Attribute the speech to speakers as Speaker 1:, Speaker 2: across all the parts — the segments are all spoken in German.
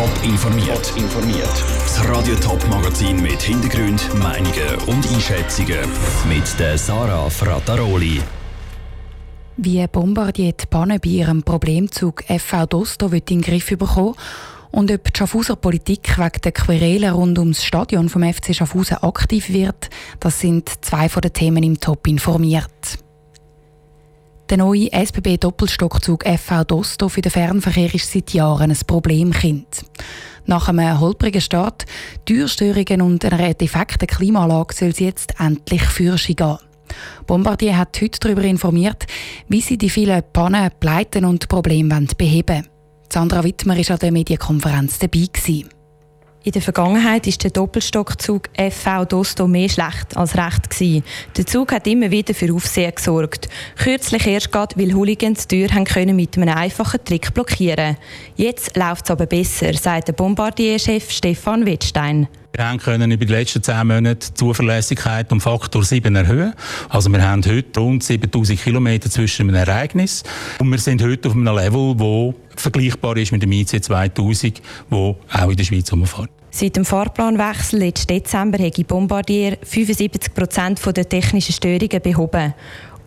Speaker 1: Top informiert. informiert. Das Radio Top Magazin mit Hintergrund, Meinungen und Einschätzungen mit der Sarah Frataroli.
Speaker 2: Wie Bombardier die Panne bei ihrem Problemzug FV Dosto in den Griff bekommen und ob die Schaffhauser Politik wegen der Querelen rund ums Stadion vom FC Schaffhausen aktiv wird, das sind zwei von den Themen im Top informiert. Der neue SBB-Doppelstockzug FV Dosto für den Fernverkehr ist seit Jahren ein Problemkind. Nach einem holprigen Start, Türstörungen und einer defekten Klimaanlage soll es jetzt endlich Führung gehen. Bombardier hat heute darüber informiert, wie sie die vielen Pannen, Pleiten und Probleme beheben wollen. Sandra Wittmer war an der Medienkonferenz dabei. Gewesen.
Speaker 3: In der Vergangenheit ist der Doppelstockzug FV Dosto mehr schlecht als recht gewesen. Der Zug hat immer wieder für Aufsehen gesorgt. Kürzlich erst gerade, weil Hooligans die Tür haben können mit einem einfachen Trick blockieren. Jetzt läuft es aber besser, sagt der Bombardier-Chef Stefan Wettstein.
Speaker 4: Wir können über die letzten zehn Monate die Zuverlässigkeit um Faktor 7 erhöhen. Also wir haben heute rund 7000 Kilometer zwischen einem Ereignis und wir sind heute auf einem Level, wo vergleichbar ist mit dem IC 2000, wo auch in der Schweiz umfährt.
Speaker 3: Seit dem Fahrplanwechsel letzten Dezember hat Bombardier 75 Prozent der technischen Störungen behoben.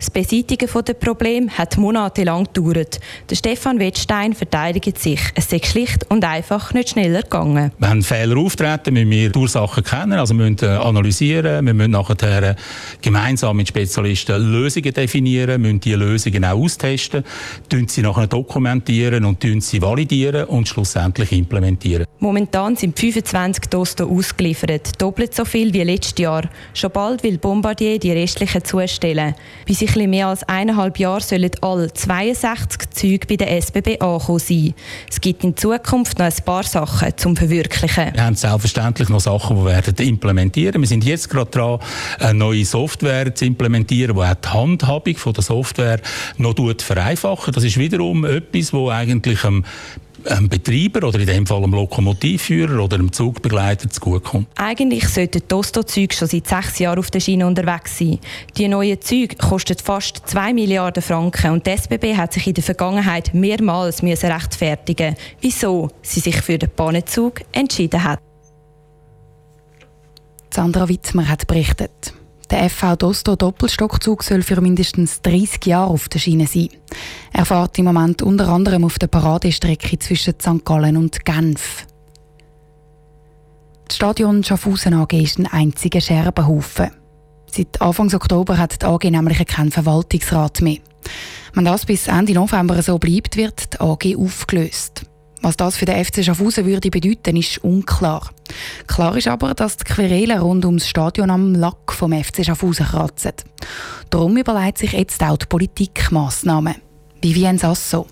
Speaker 3: Das Beseitigen der Probleme hat monatelang gedauert. Der Stefan Wettstein verteidigt sich. Es sei schlicht und einfach nicht schneller gegangen.
Speaker 4: Wenn Fehler auftreten, müssen wir die Ursachen kennen, also wir müssen analysieren, wir müssen nachher gemeinsam mit Spezialisten Lösungen definieren, müssen diese Lösungen auch austesten, sie nachher dokumentieren und sie validieren und schlussendlich implementieren.
Speaker 3: Momentan sind 25 Dosten ausgeliefert, doppelt so viel wie letztes Jahr. Schon bald will Bombardier die restlichen zustellen. Bis sich bisschen mehr als eineinhalb Jahre sollen alle 62 Züge bei der SBB angekommen sein. Es gibt in Zukunft noch ein paar Sachen zum Verwirklichen.
Speaker 4: Wir haben selbstverständlich noch Sachen, die werden implementieren. Wir sind jetzt gerade dran, eine neue Software zu implementieren, die auch die Handhabung von der Software noch vereinfachen. Das ist wiederum etwas, wo eigentlich ähm, einem Betreiber oder in dem Fall einem Lokomotivführer oder einem Zugbegleiter zugutekommt.
Speaker 3: Eigentlich sollten die Tosto-Züge schon seit sechs Jahren auf der Schiene unterwegs sein. Die neuen Züge kosten fast 2 Milliarden Franken und die SBB hat sich in der Vergangenheit mehrmals müssen rechtfertigen wieso sie sich für den Bahnenzug entschieden hat.
Speaker 2: Sandra Wittmer hat berichtet. Der FV Dosto Doppelstockzug soll für mindestens 30 Jahre auf der Schiene sein. Er fährt im Moment unter anderem auf der Paradestrecke zwischen St. Gallen und Genf. Das Stadion Schaffhausen AG ist ein einziger Scherbenhaufen. Seit Anfang Oktober hat die AG nämlich keinen Verwaltungsrat mehr. Wenn das bis Ende November so bleibt, wird die AG aufgelöst. Was das für den FC Schaffhausen würde bedeuten, ist unklar. Klar ist aber, dass die Querelen rund ums Stadion am Lack vom FC Schaffhausen kratzen. Darum überlegt sich jetzt auch die Politik Massnahmen. Vivien Sasso.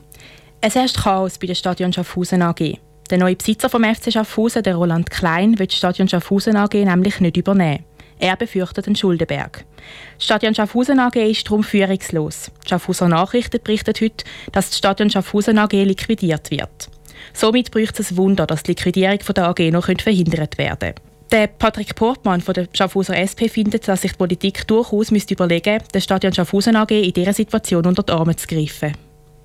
Speaker 5: Es herrscht Chaos bei der Stadion Schaffhausen AG. Der neue Besitzer vom FC Schaffhausen, der Roland Klein, will das Stadion Schaffhausen AG nämlich nicht übernehmen. Er befürchtet einen Schuldenberg. Das Stadion Schaffhausen AG ist darum führungslos. Die Schaffhauser Nachrichten berichtet heute, dass das Stadion Schaffhausen AG liquidiert wird. Somit bräuchte es ein Wunder, dass die Liquidierung der AG noch verhindert werden könnte. Der Patrick Portmann von der Schaffhauser SP findet, dass sich die Politik durchaus müsste überlegen müsste, das Stadion Schaffhausen AG in dieser Situation unter die Arme zu greifen.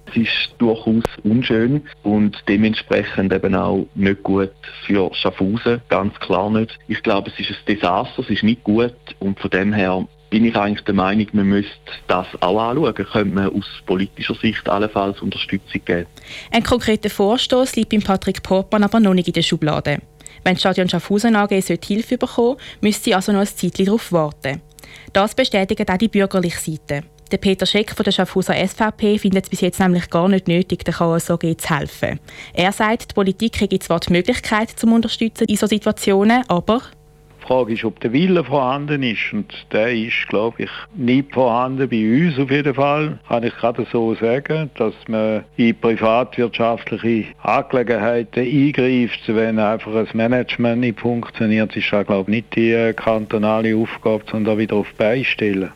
Speaker 6: Es ist durchaus unschön und dementsprechend eben auch nicht gut für Schaffhausen, ganz klar nicht. Ich glaube, es ist ein Desaster, es ist nicht gut und von dem her bin ich eigentlich der Meinung, man müsste das auch anschauen. Könnte man aus politischer Sicht allenfalls Unterstützung geben.
Speaker 5: Ein konkreter Vorstoß liegt beim Patrick Portmann aber noch nicht in der Schublade. Wenn die Stadion Schaffhausen AG Hilfe bekommen müsste sie also noch ein Zeitchen darauf warten. Das bestätigt auch die bürgerliche Seite. Der Peter Scheck von der Schaffhauser SVP findet es bis jetzt nämlich gar nicht nötig, der KSOG zu helfen. Er sagt, die Politik hätte zwar die Möglichkeit zum Unterstützen in solchen Situationen, aber
Speaker 7: Frage ist, ob der Wille vorhanden ist. Und der ist, glaube ich, nicht vorhanden bei uns auf jeden Fall. Kann ich gerade so sagen, dass man in privatwirtschaftliche Angelegenheiten eingreift, wenn einfach ein Management nicht funktioniert, ist das, glaube ich, nicht die kantonale Aufgabe, sondern wieder auf beistellen.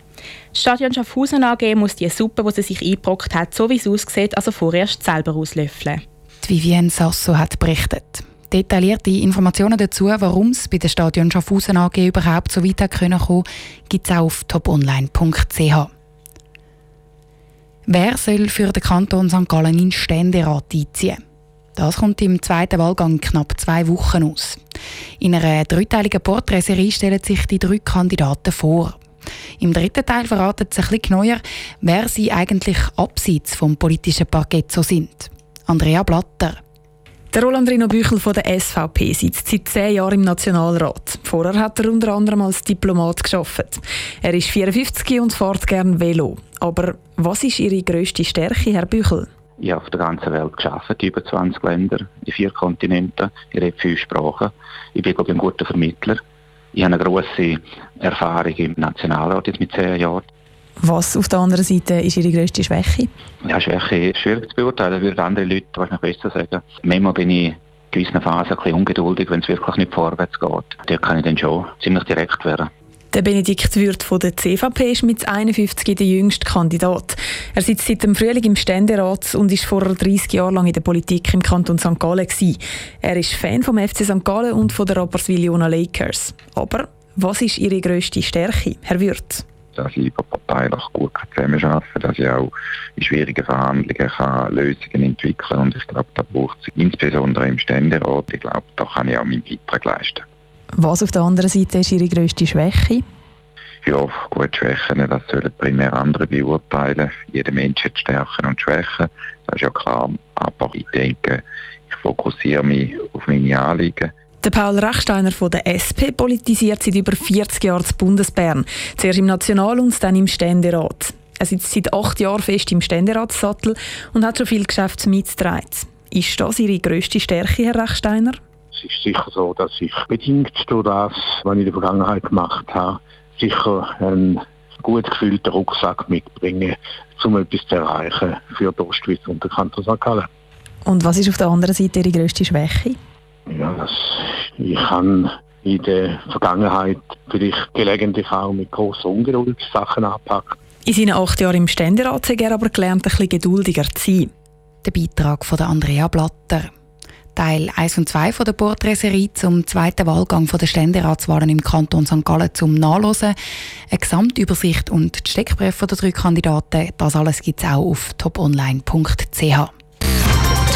Speaker 5: Das Stadion Schaffhausen AG muss die Suppe, die sie sich eingebrockt hat, so wie es aussieht, also vorerst selber auslöffeln.
Speaker 2: Die Vivienne Sasso hat berichtet. Detaillierte Informationen dazu, warum es bei der Stadion Schaffhausen AG überhaupt so weit kommen gibt es auch auf toponline.ch. Wer soll für den Kanton St. Gallen in Ständerat einziehen? Das kommt im zweiten Wahlgang knapp zwei Wochen aus. In einer dreiteiligen Porträtserie stellen sich die drei Kandidaten vor. Im dritten Teil verraten sie ein neuer, wer sie eigentlich abseits vom politischen Parkett so sind. Andrea Blatter.
Speaker 8: Der Roland Rino Büchel von der SVP sitzt seit zehn Jahren im Nationalrat. Vorher hat er unter anderem als Diplomat geschafft. Er ist 54 und fährt gern Velo. Aber was ist Ihre grösste Stärke, Herr Büchel?
Speaker 9: Ich habe auf der ganzen Welt geschafft, über 20 Länder, in vier Kontinenten. Ich rede fünf Sprachen. Ich bin, glaube ich, ein guter Vermittler. Ich habe eine grosse Erfahrung im Nationalrat jetzt mit zehn Jahren.
Speaker 8: Was auf der anderen Seite ist Ihre grösste Schwäche?
Speaker 9: Ja, Schwäche ist schwierig zu beurteilen, das würden andere Leute wahrscheinlich besser sagen. Manchmal bin ich in gewissen Phasen ein bisschen ungeduldig, wenn es wirklich nicht vorwärts geht. Da kann ich dann schon ziemlich direkt werden.
Speaker 8: Der Benedikt Würth von der CVP ist mit 51 der jüngste Kandidat. Er sitzt seit dem Frühling im Ständerat und ist vor 30 Jahren lang in der Politik im Kanton St. Gallen. Gewesen. Er ist Fan vom FC St. Gallen und von der Rapperswil-Jona Lakers. Aber was ist Ihre grösste Stärke, Herr Würth?
Speaker 10: Dass ich überparteilich gut zusammenarbeiten kann, dass ich auch in schwierigen Verhandlungen kann Lösungen entwickeln kann. Und ich glaube, da braucht es insbesondere im Ständerat, ich glaube, da kann ich auch meinen Beitrag leisten.
Speaker 8: Was auf der anderen Seite ist Ihre grösste Schwäche?
Speaker 10: Ja, gut, Schwächen, das sollen primär andere beurteilen. Jeder Mensch hat Stärken und Schwächen, das ist ja klar. Aber ich denke, ich fokussiere mich auf meine Anliegen
Speaker 8: der Paul Rechsteiner von der SP politisiert seit über 40 Jahren zu Bundesbern. Zuerst im National- und dann im Ständerat. Er sitzt seit acht Jahren fest im Ständeratssattel und hat schon viel Geschäfte mitgetragen. Ist das Ihre grösste Stärke, Herr Rechsteiner?
Speaker 11: Es ist sicher so, dass ich bedingt durch das, was ich in der Vergangenheit gemacht habe, sicher einen gut gefühlten Rucksack mitbringe, um etwas zu erreichen für die Ostschweiz und den Kanton St. Gallen.
Speaker 8: Und was ist auf der anderen Seite Ihre grösste Schwäche?
Speaker 11: Ja, das, ich habe in der Vergangenheit vielleicht gelegentlich auch mit großer Ungeduld Sachen anpackt.
Speaker 8: In seinen acht Jahren im Ständerat hat er aber gelernt, ein bisschen geduldiger zu sein.
Speaker 2: Der Beitrag von Andrea Blatter. Teil 1 und 2 von der Porträtserie zum zweiten Wahlgang der Ständeratswahlen im Kanton St. Gallen zum Nachlesen. Eine Gesamtübersicht und die Steckbriefe der drei Kandidaten, das alles gibt es auch auf toponline.ch.